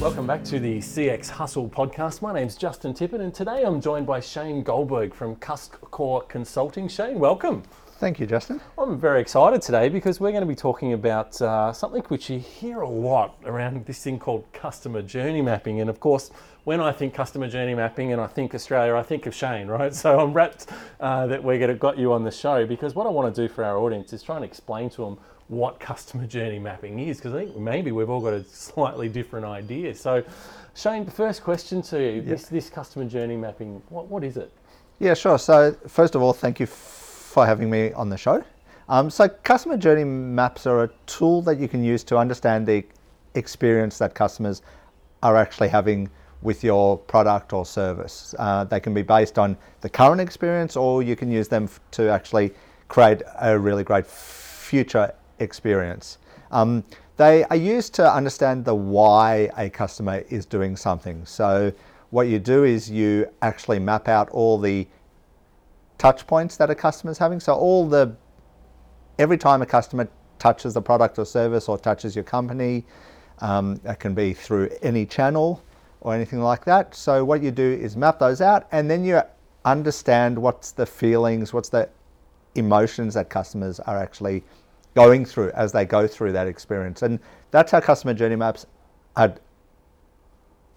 Welcome back to the CX Hustle podcast. My name's Justin Tippett, and today I'm joined by Shane Goldberg from Cusk Core Consulting. Shane, welcome. Thank you, Justin. I'm very excited today because we're going to be talking about uh, something which you hear a lot around this thing called customer journey mapping. And of course, when I think customer journey mapping and I think Australia, I think of Shane, right? So I'm rapt uh, that we're going to got you on the show because what I want to do for our audience is try and explain to them what customer journey mapping is because I think maybe we've all got a slightly different idea. So, Shane, the first question to you: this this customer journey mapping, what what is it? Yeah, sure. So first of all, thank you f- for having me on the show. Um, so customer journey maps are a tool that you can use to understand the experience that customers are actually having with your product or service. Uh, they can be based on the current experience, or you can use them f- to actually create a really great future experience. Um, they are used to understand the why a customer is doing something. So what you do is you actually map out all the touch points that a customer is having. So all the every time a customer touches the product or service or touches your company, um, it can be through any channel or anything like that. So what you do is map those out, and then you understand what's the feelings, what's the emotions that customers are actually going through as they go through that experience. And that's how customer journey maps are,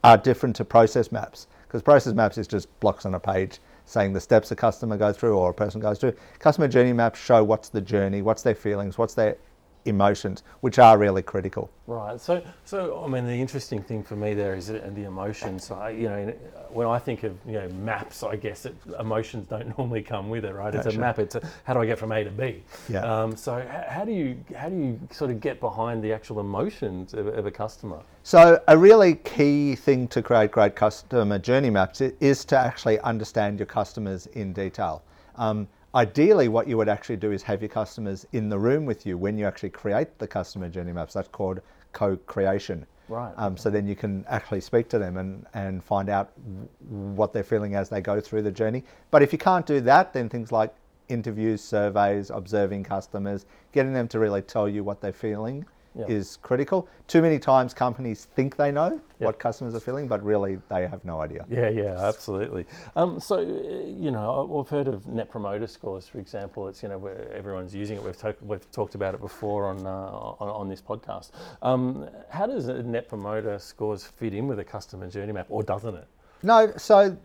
are different to process maps. Because process maps is just blocks on a page saying the steps a customer goes through or a person goes through. Customer journey maps show what's the journey, what's their feelings, what's their emotions, which are really critical. Right. So, so I mean, the interesting thing for me there is the the emotions. I, you know, when I think of you know maps, I guess it, emotions don't normally come with it, right? It's a sure. map. It's a, how do I get from A to B? Yeah. Um, so, how do you how do you sort of get behind the actual emotions of, of a customer? So a really key thing to create great customer journey maps is to actually understand your customers in detail. Um, ideally, what you would actually do is have your customers in the room with you when you actually create the customer journey maps. That's called co-creation. Right. Um, so then you can actually speak to them and, and find out what they're feeling as they go through the journey. But if you can't do that, then things like interviews, surveys, observing customers, getting them to really tell you what they're feeling Yeah. is critical. Too many times companies think they know what customers are feeling, but really they have no idea. Yeah, yeah, absolutely. Um, so, uh, you know, we've heard of Net Promoter Scores, for example. It's you know where everyone's using it. We've, talk, we've talked about it before on uh, on, on this podcast. Um, how does a Net Promoter Scores fit in with a customer journey map, or doesn't it? No, so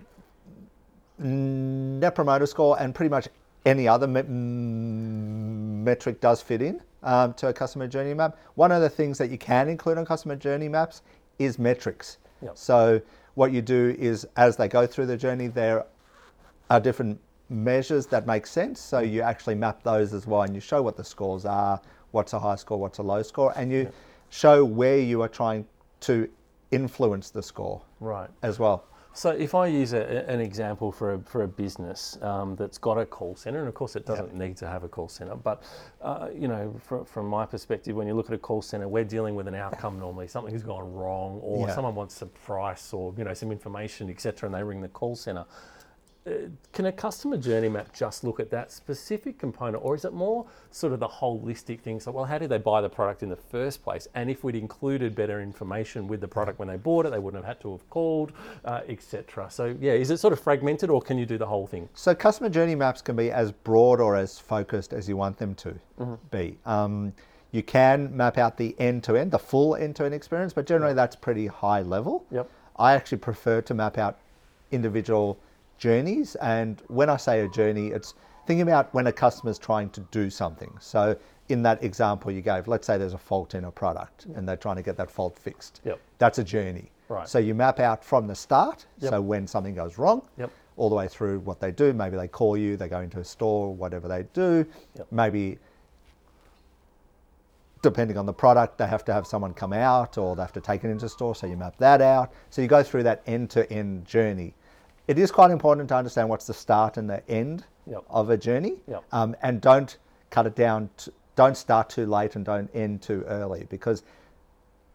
Net Promoter Score and pretty much any other me- metric does fit in um, to a customer journey map. One of the things that you can include on customer journey maps is metrics. Yep. So what you do is as they go through the journey, there are different measures that make sense. So you actually map those as well, and you show what the scores are, what's a high score, what's a low score, and you show where you are trying to influence the score Right. as well. So if I use a, an example for a, for a business um, that's got a call center, and of course it doesn't need to have a call center, but uh, you know, from, from my perspective, when you look at a call center, we're dealing with an outcome normally. Something's gone wrong, or Yeah. someone wants a price, or you know, some information, etc., and they ring the call center. Uh, can a customer journey map just look at that specific component, or is it more sort of the holistic thing? So, well, how did they buy the product in the first place? And if we'd included better information with the product when they bought it, they wouldn't have had to have called, uh, etc. So, yeah, is it sort of fragmented, or can you do the whole thing? So customer journey maps can be as broad or as focused as you want them to be. Um, you can map out the end to end, the full end to end experience, but generally that's pretty high level. Yep. I actually prefer to map out individual journeys. And when I say a journey, it's thinking about when a customer's trying to do something. So in that example you gave, let's say there's a fault in a product and they're trying to get that fault fixed. Yep. That's a journey. Right. So you map out from the start, Yep. so when something goes wrong, Yep. all the way through what they do. Maybe they call you, they go into a store, whatever they do. Yep. Maybe, depending on the product, they have to have someone come out or they have to take it into store, so you map that out. So you go through that end to end journey. It is quite important to understand what's the start and the end Yep. of a journey, Yep. um, and don't cut it down. To, don't start too late and don't end too early because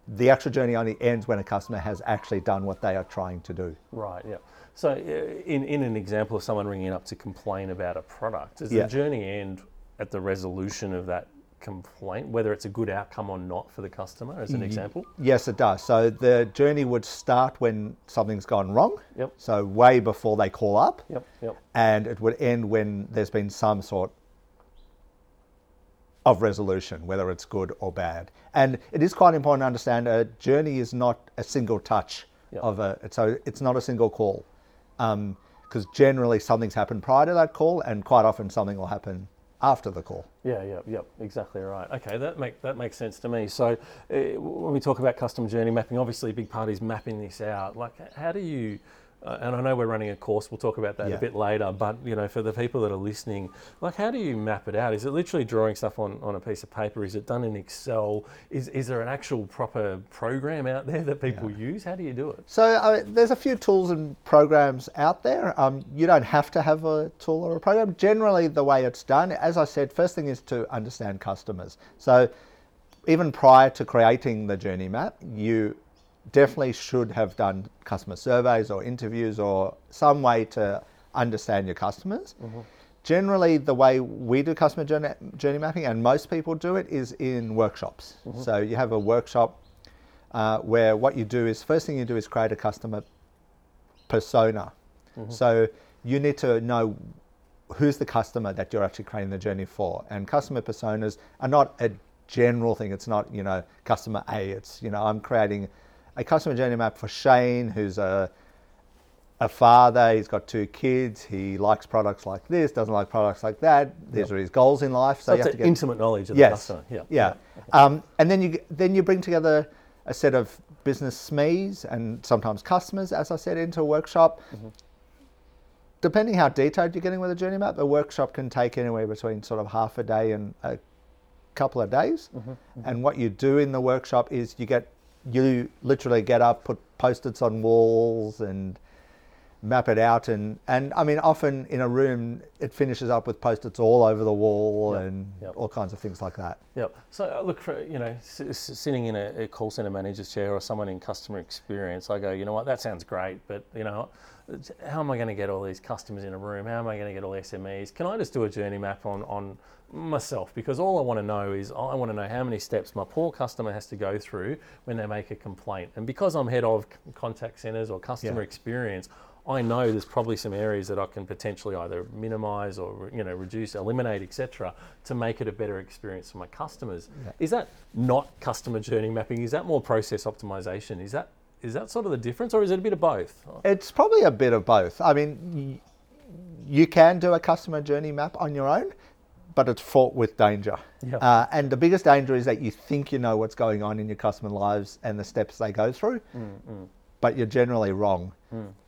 the actual journey only ends when a customer has actually done what they are trying to do. Right, yeah. So, uh, in, in an example of someone ringing up to complain about a product, does Yeah. the journey end at the resolution of that complaint, whether it's a good outcome or not for the customer, as an mm-hmm. example? Yes, it does. So the journey would start when something's gone wrong. Yep. So way before they call up. Yep, yep. And it would end when there's been some sort of resolution, whether it's good or bad. And it is quite important to understand a journey is not a single touch Yep. of a, so it's not a single call. Um, because generally something's happened prior to that call, and quite often something will happen after the call. Yeah, yeah, yep, exactly right. Okay, that make that makes sense to me. So, uh, when we talk about customer journey mapping, obviously a big part is mapping this out. Like, how do you? Uh, and I know we're running a course. We'll talk about that Yeah. a bit later. But you know, for the people that are listening, like, how do you map it out? Is it literally drawing stuff on, on a piece of paper? Is it done in Excel? Is is there an actual proper program out there that people use? How do you do it? So uh, there's a few tools and programs out there. Um, you don't have to have a tool or a program. Generally, the way it's done, as I said, first thing is to understand customers. So even prior to creating the journey map, you definitely should have done customer surveys or interviews or some way to understand your customers. Mm-hmm. Generally, the way we do customer journey, journey mapping, and most people do it, is in workshops. Mm-hmm. So you have a workshop uh, where what you do is first thing you do is create a customer persona. Mm-hmm. So you need to know who's the customer that you're actually creating the journey for. And customer personas are not a general thing. It's not you know customer A. It's you know I'm creating a customer journey map for Shane, who's a a father. He's got two kids. He likes products like this, doesn't like products like that. These are his goals in life. So, So you have an to get intimate knowledge of yes, the customer. Yeah. yeah. Um, and then you then you bring together a set of business SMEs and sometimes customers, as I said, into a workshop. Mm-hmm. Depending how detailed you're getting with a journey map, a workshop can take anywhere between sort of half a day and a couple of days. Mm-hmm. Mm-hmm. And what you do in the workshop is you get you literally get up, put post-its on walls, and map it out. And and I mean, often in a room, it finishes up with post-its all over the wall Yep, and yep. all kinds of things like that. Yep. So uh, look for you know sitting in a, a call center manager's chair or someone in customer experience. I go, you know what, that sounds great, but you know, how am I going to get all these customers in a room? How am I going to get all the SMEs? Can I just do a journey map on on myself? Because all I want to know is I want to know how many steps my poor customer has to go through when they make a complaint. And because I'm head of contact centers or customer Yeah. experience. I know there's probably some areas that I can potentially either minimise or you know reduce, eliminate, etc., to make it a better experience for my customers. Is that not customer journey mapping? Is that more process optimization? Is that is that sort of the difference, or is it a bit of both? It's probably a bit of both. I mean, you can do a customer journey map on your own, but it's fraught with danger. Yeah. Uh, and the biggest danger is that you think you know what's going on in your customer lives and the steps they go through, but you're generally wrong.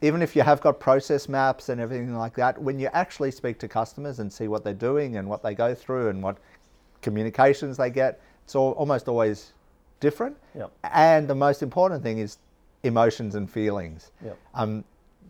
Even if you have got process maps and everything like that, when you actually speak to customers and see what they're doing and what they go through and what communications they get, it's all, almost always different. Yep. And the most important thing is emotions and feelings. Yep. Um,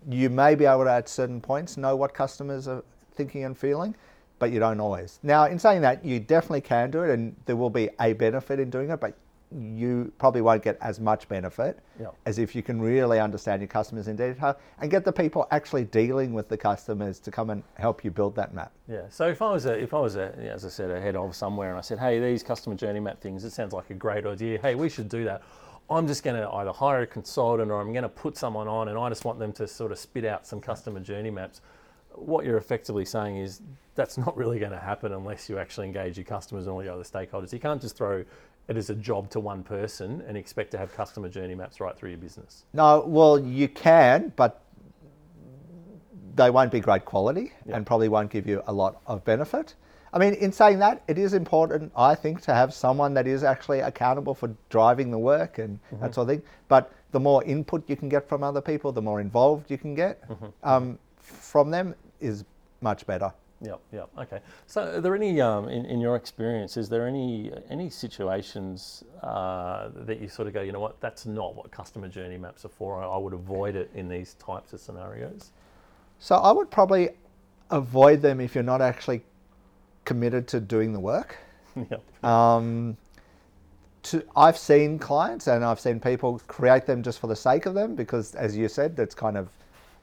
you may be able to at certain points know what customers are thinking and feeling, but you don't always. Now, in saying that, you definitely can do it, and there will be a benefit in doing it, but you probably won't get as much benefit Yep. as if you can really understand your customers in detail and get the people actually dealing with the customers to come and help you build that map. Yeah. So if I was a, if I was a, as I said, a head of somewhere, and I said, hey, these customer journey map things, it sounds like a great idea. Hey, we should do that. I'm just going to either hire a consultant or I'm going to put someone on, and I just want them to sort of spit out some customer journey maps. What you're effectively saying is that's not really going to happen unless you actually engage your customers and all your other stakeholders. You can't just throw it as a job to one person and expect to have customer journey maps right through your business. No, well, you can, but they won't be great quality Yeah. and probably won't give you a lot of benefit. I mean, in saying that, it is important, I think, to have someone that is actually accountable for driving the work and that sort of thing. But the more input you can get from other people, the more involved you can get um, from them is much better. Yep, yep. Okay. So, are there any, um, in, in your experience, is there any any situations uh, that you sort of go, you know what, that's not what customer journey maps are for. I, I would avoid it in these types of scenarios. So I would probably avoid them if you're not actually committed to doing the work. yep. Um, to, I've seen clients and I've seen people create them just for the sake of them because, as you said, that's kind of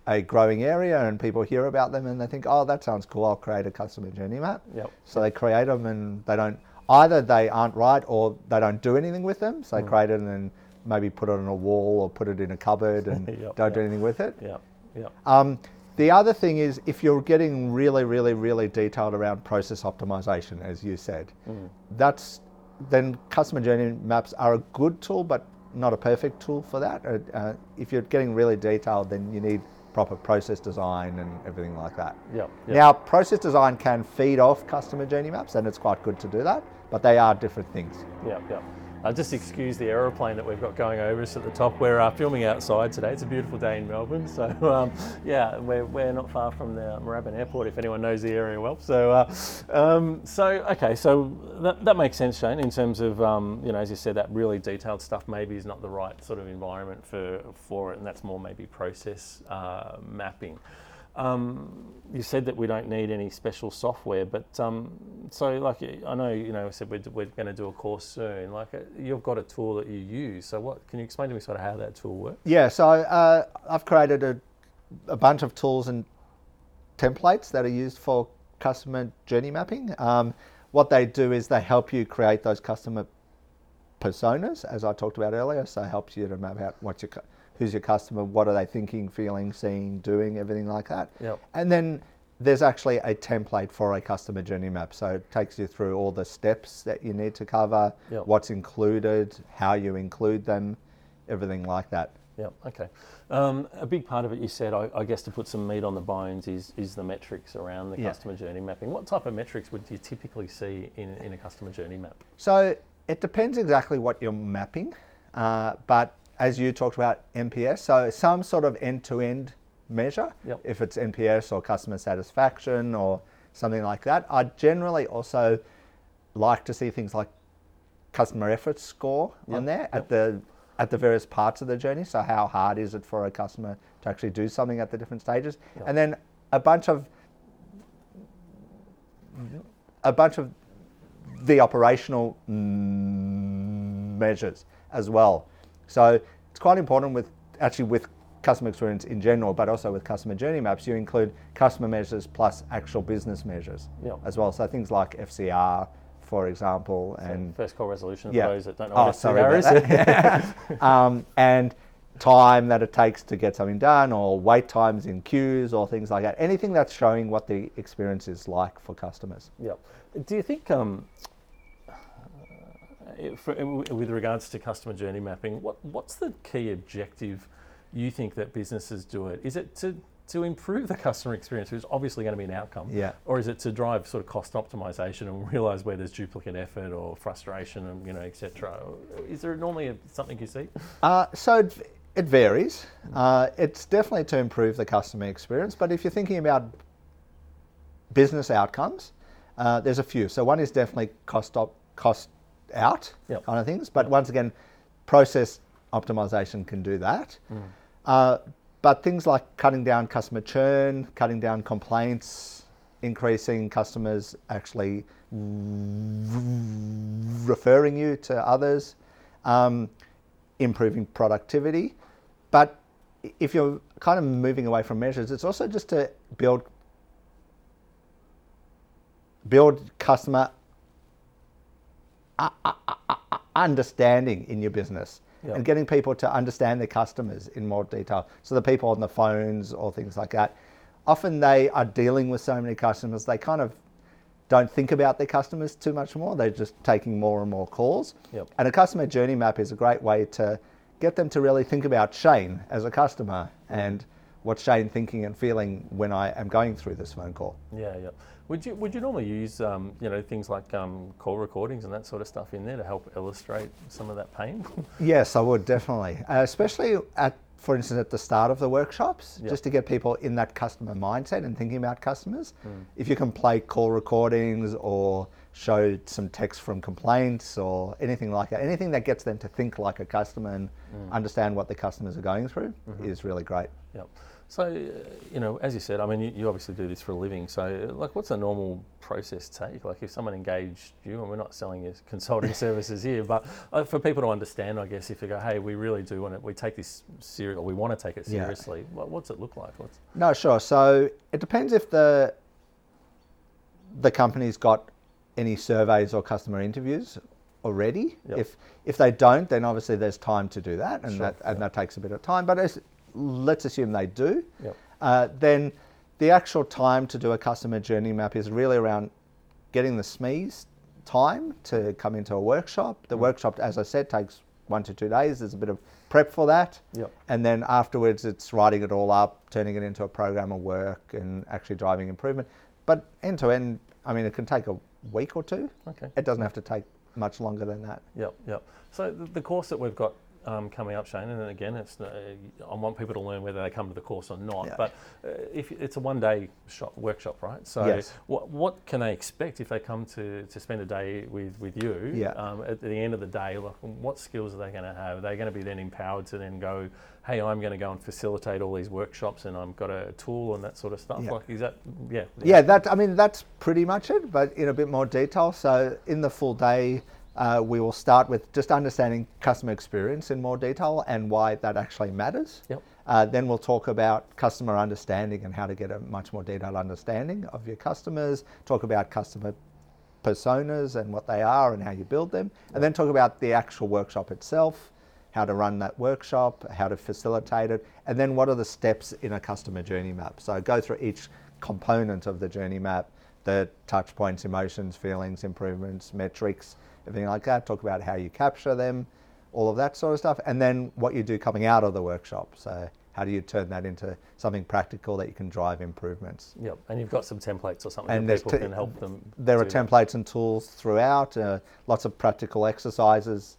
a growing area and people hear about them and they think, oh, that sounds cool, I'll create a customer journey map. Yep. So they create them and they don't either they aren't right or they don't do anything with them. So they create it and then maybe put it on a wall or put it in a cupboard and Yep, don't do anything with it. Yeah, yeah, Um, the other thing is if you're getting really, really, really detailed around process optimization, as you said, that's then customer journey maps are a good tool, but not a perfect tool for that. Uh, uh, if you're getting really detailed, then you need proper process design and everything like that. yeah, yeah. Now, process design can feed off customer journey maps, and it's quite good to do that, but they are different things. Yeah, yeah. Uh, just excuse the aeroplane that we've got going over us at the top. We're uh, filming outside today. It's a beautiful day in Melbourne. So, um, yeah, we're, we're not far from the Moorabbin Airport if anyone knows the area well. So, uh, um, so okay, so that, that makes sense, Shane, in terms of, um, you know, as you said, that really detailed stuff maybe is not the right sort of environment for, for it, and that's more maybe process uh, mapping. Um, you said that we don't need any special software, but um, so like I know you know I said we're, we're going to do a course soon. Like uh, you've got a tool that you use. So what can you explain to me sort of how that tool works? Yeah, so uh, I've created a, a bunch of tools and templates that are used for customer journey mapping. Um, what they do is they help you create those customer personas, as I talked about earlier. So it helps you to map out what's your, who's your customer, what are they thinking, feeling, seeing, doing, everything like that. Yep. And then there's actually a template for a customer journey map. So it takes you through all the steps that you need to cover, Yep. what's included, how you include them, everything like that. Yeah. Okay. Um, a big part of it you said, I, I guess, to put some meat on the bones is is the metrics around the Yeah. customer journey mapping. What type of metrics would you typically see in, in a customer journey map? So it depends exactly what you're mapping, uh, but as you talked about NPS, so some sort of end-to-end measure, Yep. if it's NPS or customer satisfaction or something like that. I generally also like to see things like customer effort score on Yep, there at the at the various parts of the journey. So how hard is it for a customer to actually do something at the different stages, and then a bunch of a bunch of the operational measures as well. So it's quite important with actually with customer experience in general, but also with customer journey maps, you include customer measures plus actual business measures Yeah. as well. So things like FCR, for example, and First call resolution Yeah. for those that don't know Oh, what FCR is. um, and time that it takes to get something done, or wait times in queues, or things like that. Anything that's showing what the experience is like for customers. Yeah. Do you think, um, for, with regards to customer journey mapping, what what's the key objective you think that businesses do it? Is it to to improve the customer experience, which is obviously going to be an outcome, Yeah. or is it to drive sort of cost optimization and realize where there's duplicate effort or frustration and you know etc. Is there normally a, something you see? Uh, so it, it varies. Uh, it's definitely to improve the customer experience, but if you're thinking about business outcomes, uh, there's a few. So one is definitely cost op, cost out Yep. kind of things, but once again, process optimization can do that. Uh, but things like cutting down customer churn, cutting down complaints, increasing customers actually referring you to others, um, improving productivity. But if you're kind of moving away from measures, it's also just to build build customer understanding in your business Yep. and getting people to understand their customers in more detail. So the people on the phones or things like that, often they are dealing with so many customers, they kind of don't think about their customers too much more. They're just taking more and more calls. Yep. And a customer journey map is a great way to get them to really think about Shane as a customer and what's Shane thinking and feeling when I am going through this phone call. Yeah, yeah. Would you would you normally use um, you know things like um, call recordings and that sort of stuff in there to help illustrate some of that pain? Yes, I would definitely, uh, especially at, for instance, at the start of the workshops, Yep. just to get people in that customer mindset and thinking about customers. If you can play call recordings or show some text from complaints or anything like that, anything that gets them to think like a customer and understand what the customers are going through is really great. Yep. So, uh, you know, as you said, I mean, you, you obviously do this for a living. So, uh, like, what's a normal process take? Like, if someone engaged you, and we're not selling you consulting services here, but uh, for people to understand, I guess, if you go, hey, we really do want to, we take this serious, or we want to take it seriously. What, what's it look like? What's, No, sure. So it depends if the the company's got any surveys or customer interviews already. Yep. If if they don't, then obviously there's time to do that, and Sure, that and that takes a bit of time. But as, let's assume they do. Yep. Uh, then the actual time to do a customer journey map is really around getting the SMEs time to come into a workshop. The workshop, as I said, takes one to two days. There's a bit of prep for that. Yep. And then afterwards, it's writing it all up, turning it into a program of work, and actually driving improvement. But end to end, I mean, it can take a week or two. Okay. It doesn't have to take much longer than that. Yep, yep. So the course that we've got um, coming up, Shane, and again, it's uh, I want people to learn whether they come to the course or not. Yeah. But uh, if it's a one-day shop workshop, right? So Yes. what what can they expect if they come to, to spend a day with, with you? Yeah. Um, at the end of the day, like what skills are they going to have? Are they going to be then empowered to then go, hey, I'm going to go and facilitate all these workshops, and I've got a tool and that sort of stuff. Yeah. Like, is that yeah? Yeah, that I mean that's pretty much it, but in a bit more detail. So in the full day, uh, we will start with just understanding customer experience in more detail and why that actually matters. Yep. Uh, then we'll talk about customer understanding and how to get a much more detailed understanding of your customers. Talk about customer personas and what they are and how you build them, and then talk about the actual workshop itself, how to run that workshop, how to facilitate it, and then what are the steps in a customer journey map. So go through each component of the journey map, the touch points, emotions, feelings, improvements, metrics, everything like that. Talk about how you capture them, all of that sort of stuff, and then what you do coming out of the workshop. So how do you turn that into something practical that you can drive improvements? Yep. And you've got some templates or something And that people t- can help them. There are templates and tools throughout, uh, lots of practical exercises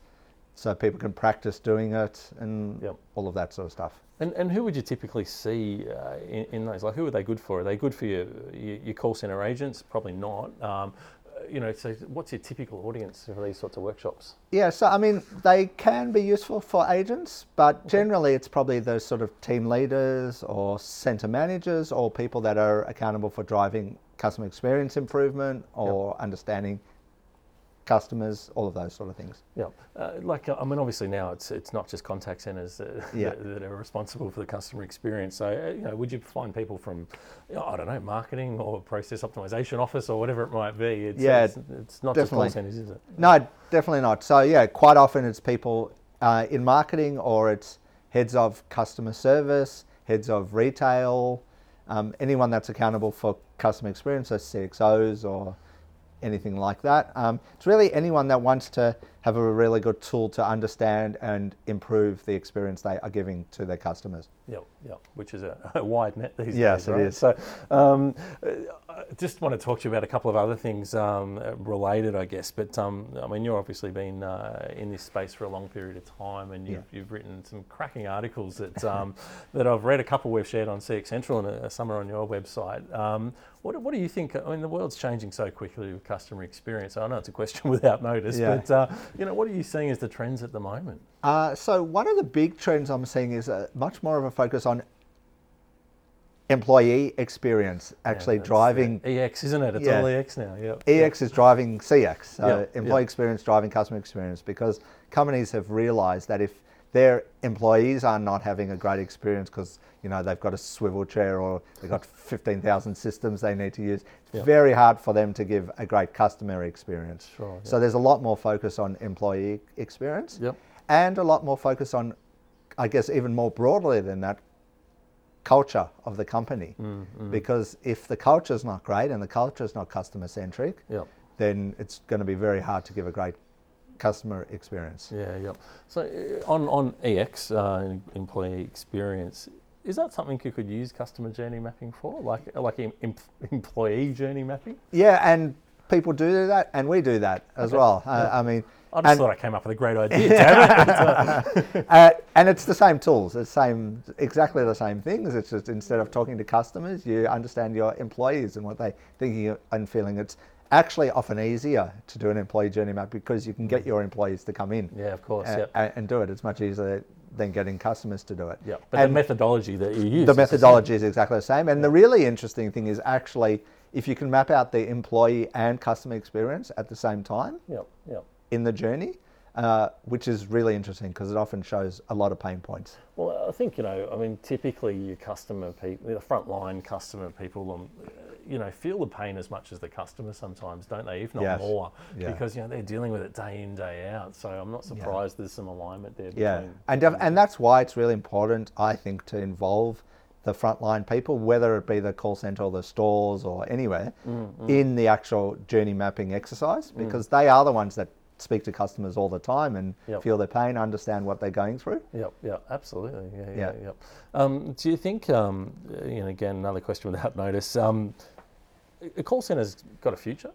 so people can practice doing it and Yep. all of that sort of stuff. And, and who would you typically see uh, in, in those? Like, who are they good for? Are they good for your, your, your call center agents? Probably not. Um, you know, so what's your typical audience for these sorts of workshops? Yeah, so I mean, they can be useful for agents, but generally it's probably those sort of team leaders or center managers or people that are accountable for driving customer experience improvement or understanding customers, all of those sort of things. Yeah, uh, like uh, I mean, obviously now it's it's not just contact centers that, Yeah. that, that are responsible for the customer experience. So uh, you know, would you find people from, I don't know, marketing or process optimization office or whatever it might be? It's, Yeah, it's, it's not just definitely. call centers, is it? No, definitely not. So yeah, quite often it's people uh, in marketing or it's heads of customer service, heads of retail, um, anyone that's accountable for customer experience, so CXOs or anything like that. Um, it's really anyone that wants to have a really good tool to understand and improve the experience they are giving to their customers. Yep, yep, which is a, a wide net these Yes, days. it right? is. So, um, I just want to talk to you about a couple of other things um, related, I guess. But um, I mean, you've obviously been uh, in this space for a long period of time, and you've, you've written some cracking articles that um, that I've read. A couple we've shared on CX Central, and a, some are on your website. What, what do you think? I mean, the world's changing so quickly with customer experience. I know it's a question without notice, Yeah. but uh, you know, what are you seeing as the trends at the moment? Uh, so one of the big trends I'm seeing is uh, much more of a focus on employee experience, actually uh, driving EX, isn't it? It's Yeah. all EX now. Yep. EX is driving CX, so Yeah, employee yeah. experience driving customer experience, because companies have realised that if their employees are not having a great experience because you know they've got a swivel chair or they've got 15,000 systems they need to use, it's very hard for them to give a great customer experience. Sure, So there's a lot more focus on employee experience, Yep. and a lot more focus on, I guess, even more broadly than that, culture of the company. Mm, Because if the culture is not great and the culture is not customer centric, then it's going to be very hard to give a great customer experience. Yeah, yep. So uh, on on EX, uh, employee experience, is that something you could use customer journey mapping for, like like em- em- employee journey mapping? Yeah, and people do that, and we do that as Okay. well. Uh, I mean, I just and, thought I came up with a great idea. It! uh, and it's the same tools, it's same, exactly the same things. It's just instead of talking to customers, you understand your employees and what they thinking and feeling. It's actually often easier to do an employee journey map because you can get your employees to come in yeah, of course. uh, Yep. and, and do it. It's much easier than getting customers to do it. Yep. But and the methodology that you use. the is same. methodology is exactly the same. And the really interesting thing is actually if you can map out the employee and customer experience at the same time Yep. Yep. in the journey, uh, which is really interesting because it often shows a lot of pain points. Well, I think you know. I mean, typically your customer people, the frontline customer people, um, you know, feel the pain as much as the customer sometimes, don't they? If not Yes. more, Yeah. because you know they're dealing with it day in day out. So I'm not surprised there's some alignment there. Yeah, and def- and that's why it's really important, I think, to involve the frontline people, whether it be the call center or the stores or anywhere, Mm, in the actual journey mapping exercise, because they are the ones that speak to customers all the time and Yep. feel their pain, understand what they're going through. Yep, yep, absolutely. Yeah, yeah, Yeah. yep. Um, do you think, um, you know, again, another question without notice, um, a call center's got a future?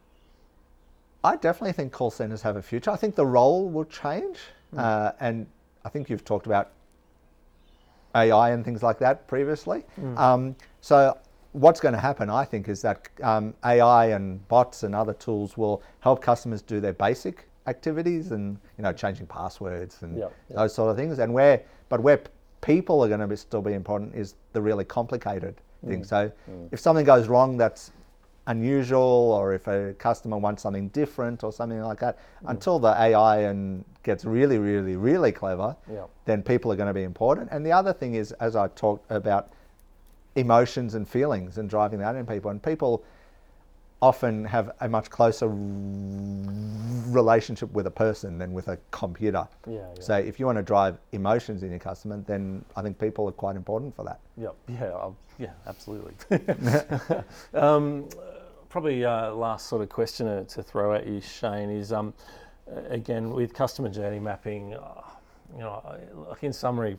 I definitely think call centers have a future. I think the role will change, uh, and I think you've talked about AI and things like that previously. Um, so what's going to happen, I think, is that um, AI and bots and other tools will help customers do their basic activities and you know changing passwords and Yep, yep. those sort of things. And where, but where people are going to be, still be important is the really complicated things. So if something goes wrong, that's unusual or if a customer wants something different or something like that until the AI and gets really really really clever Yeah. then people are going to be important and the other thing is as I talked about emotions and feelings and driving that in people and people often have a much closer relationship with a person than with a computer Yeah, yeah. so if you want to drive emotions in your customer then I think people are quite important for that Yep. Yeah. yeah. Absolutely. um, probably uh, last sort of question to, to throw at you, Shane, is um, again with customer journey mapping. Uh, you know, like in summary,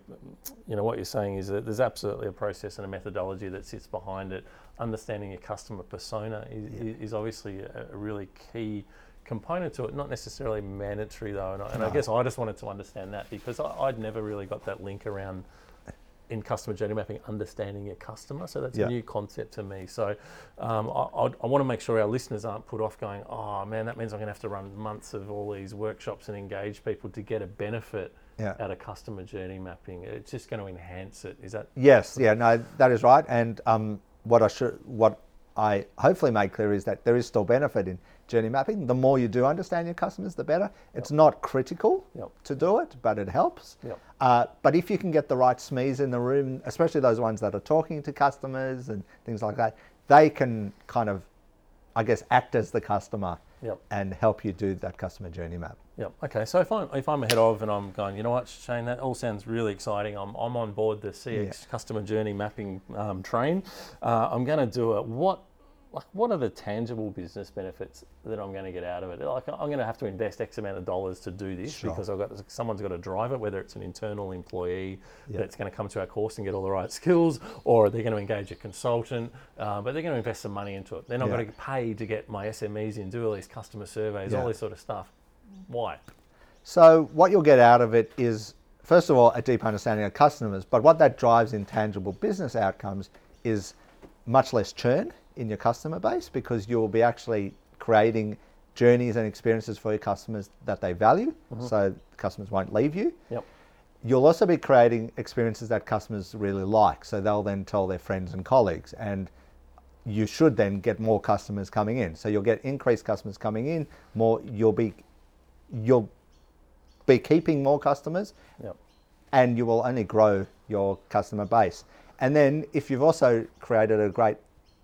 you know what you're saying is that there's absolutely a process and a methodology that sits behind it. Understanding your customer persona is, is, is obviously a, a really key component to it. Not necessarily mandatory though, and I, and I guess I just wanted to understand that because I, I'd never really got that link around in customer journey mapping, understanding your customer. So that's Yeah. a new concept to me. So um, I, I, want to make sure our listeners aren't put off going, oh man, that means I'm going to have to run months of all these workshops and engage people to get a benefit Yeah. out of customer journey mapping. It's just going to enhance it. Is that? Yes, yeah, no, that is right. And um, what I should, what I hopefully made clear is that there is still benefit in journey mapping. The more you do understand your customers, the better. It's not critical Yep. to do it, but it helps. Yep. Uh, but if you can get the right SMEs in the room, especially those ones that are talking to customers and things like that, they can kind of, I guess, act as the customer Yep. and help you do that customer journey map. Yep. Okay. So if I'm if I'm ahead of and I'm going, you know what, Shane, that all sounds really exciting. I'm, I'm on board the CX Yeah. customer journey mapping um, train. Uh, I'm going to do it. What like what are the tangible business benefits that I'm going to get out of it? Like I'm going to have to invest X amount of dollars to do this Sure. because I've got someone's got to drive it, whether it's an internal employee Yeah. that's going to come to our course and get all the right skills, or they're going to engage a consultant, uh, but they're going to invest some money into it. Then I've Yeah. got to pay to get my SMEs in, do all these customer surveys, Yeah. all this sort of stuff. Why? So what you'll get out of it is, first of all, a deep understanding of customers. But what that drives in tangible business outcomes is much less churn in your customer base because you'll be actually creating journeys and experiences for your customers that they value. Mm-hmm. So customers won't leave you. Yep. You'll also be creating experiences that customers really like. So they'll then tell their friends and colleagues. And you should then get more customers coming in. So you'll get increased customers coming in, more you'll be you'll be keeping more customers Yep. and you will only grow your customer base. And then if you've also created a great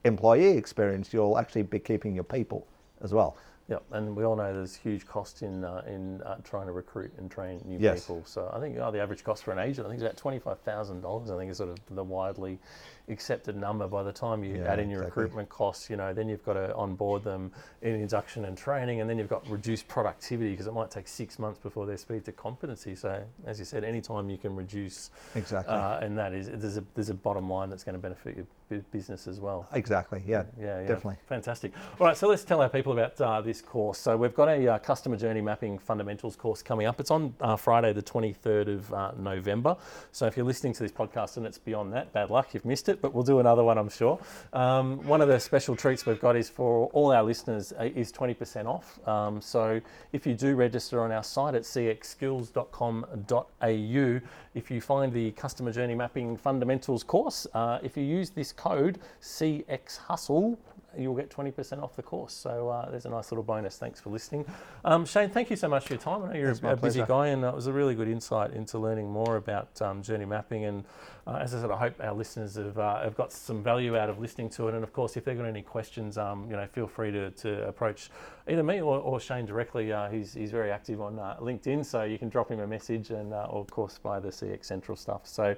employee experience, you'll actually be keeping your people as well. Yep, and we all know there's huge cost in uh, in uh, trying to recruit and train new Yes. people. So I think oh, the average cost for an agent, I think, is about twenty five thousand dollars. I think is sort of the widely accepted number. By the time you Yeah, add in your exactly. recruitment costs, you know, then you've got to onboard them in induction and training, and then you've got reduced productivity because it might take six months before they're speed to competency. So as you said, any time you can reduce, Exactly. uh, and that is there's a there's a bottom line that's going to benefit your bu- business as well. exactly. Yeah. Yeah, yeah, Definitely. Fantastic. All right, so let's tell our people about uh, this course. So we've got a uh, customer journey mapping fundamentals course coming up. It's on uh, Friday, the 23rd of uh, November. So if you're listening to this podcast and it's beyond that, bad luck, you've missed it, but we'll do another one, I'm sure. Um, one of the special treats we've got is for all our listeners uh, is 20% off. Um, so if you do register on our site at cxskills.com.au, if you find the customer journey mapping fundamentals course, uh, if you use this code CX Hustle, you'll get 20% off the course. So uh, there's a nice little bonus. Thanks for listening. Um, Shane, thank you so much for your time. I know you're a, a busy guy, and it was a really good insight into learning more about um, journey mapping. And uh, as I said, I hope our listeners have, uh, have got some value out of listening to it. And of course, if they've got any questions, um, you know, feel free to, to approach either me or, or Shane directly. Uh, he's, he's very active on uh, LinkedIn, so you can drop him a message, and uh, or of course via the CX Central stuff. So,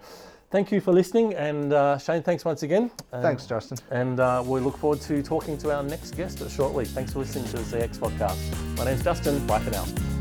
thank you for listening, and uh, Shane, thanks once again. And- Thanks, Justin. and uh, we look forward to talking to our next guest shortly. Thanks for listening to the CX podcast. My name's Justin. Bye for now.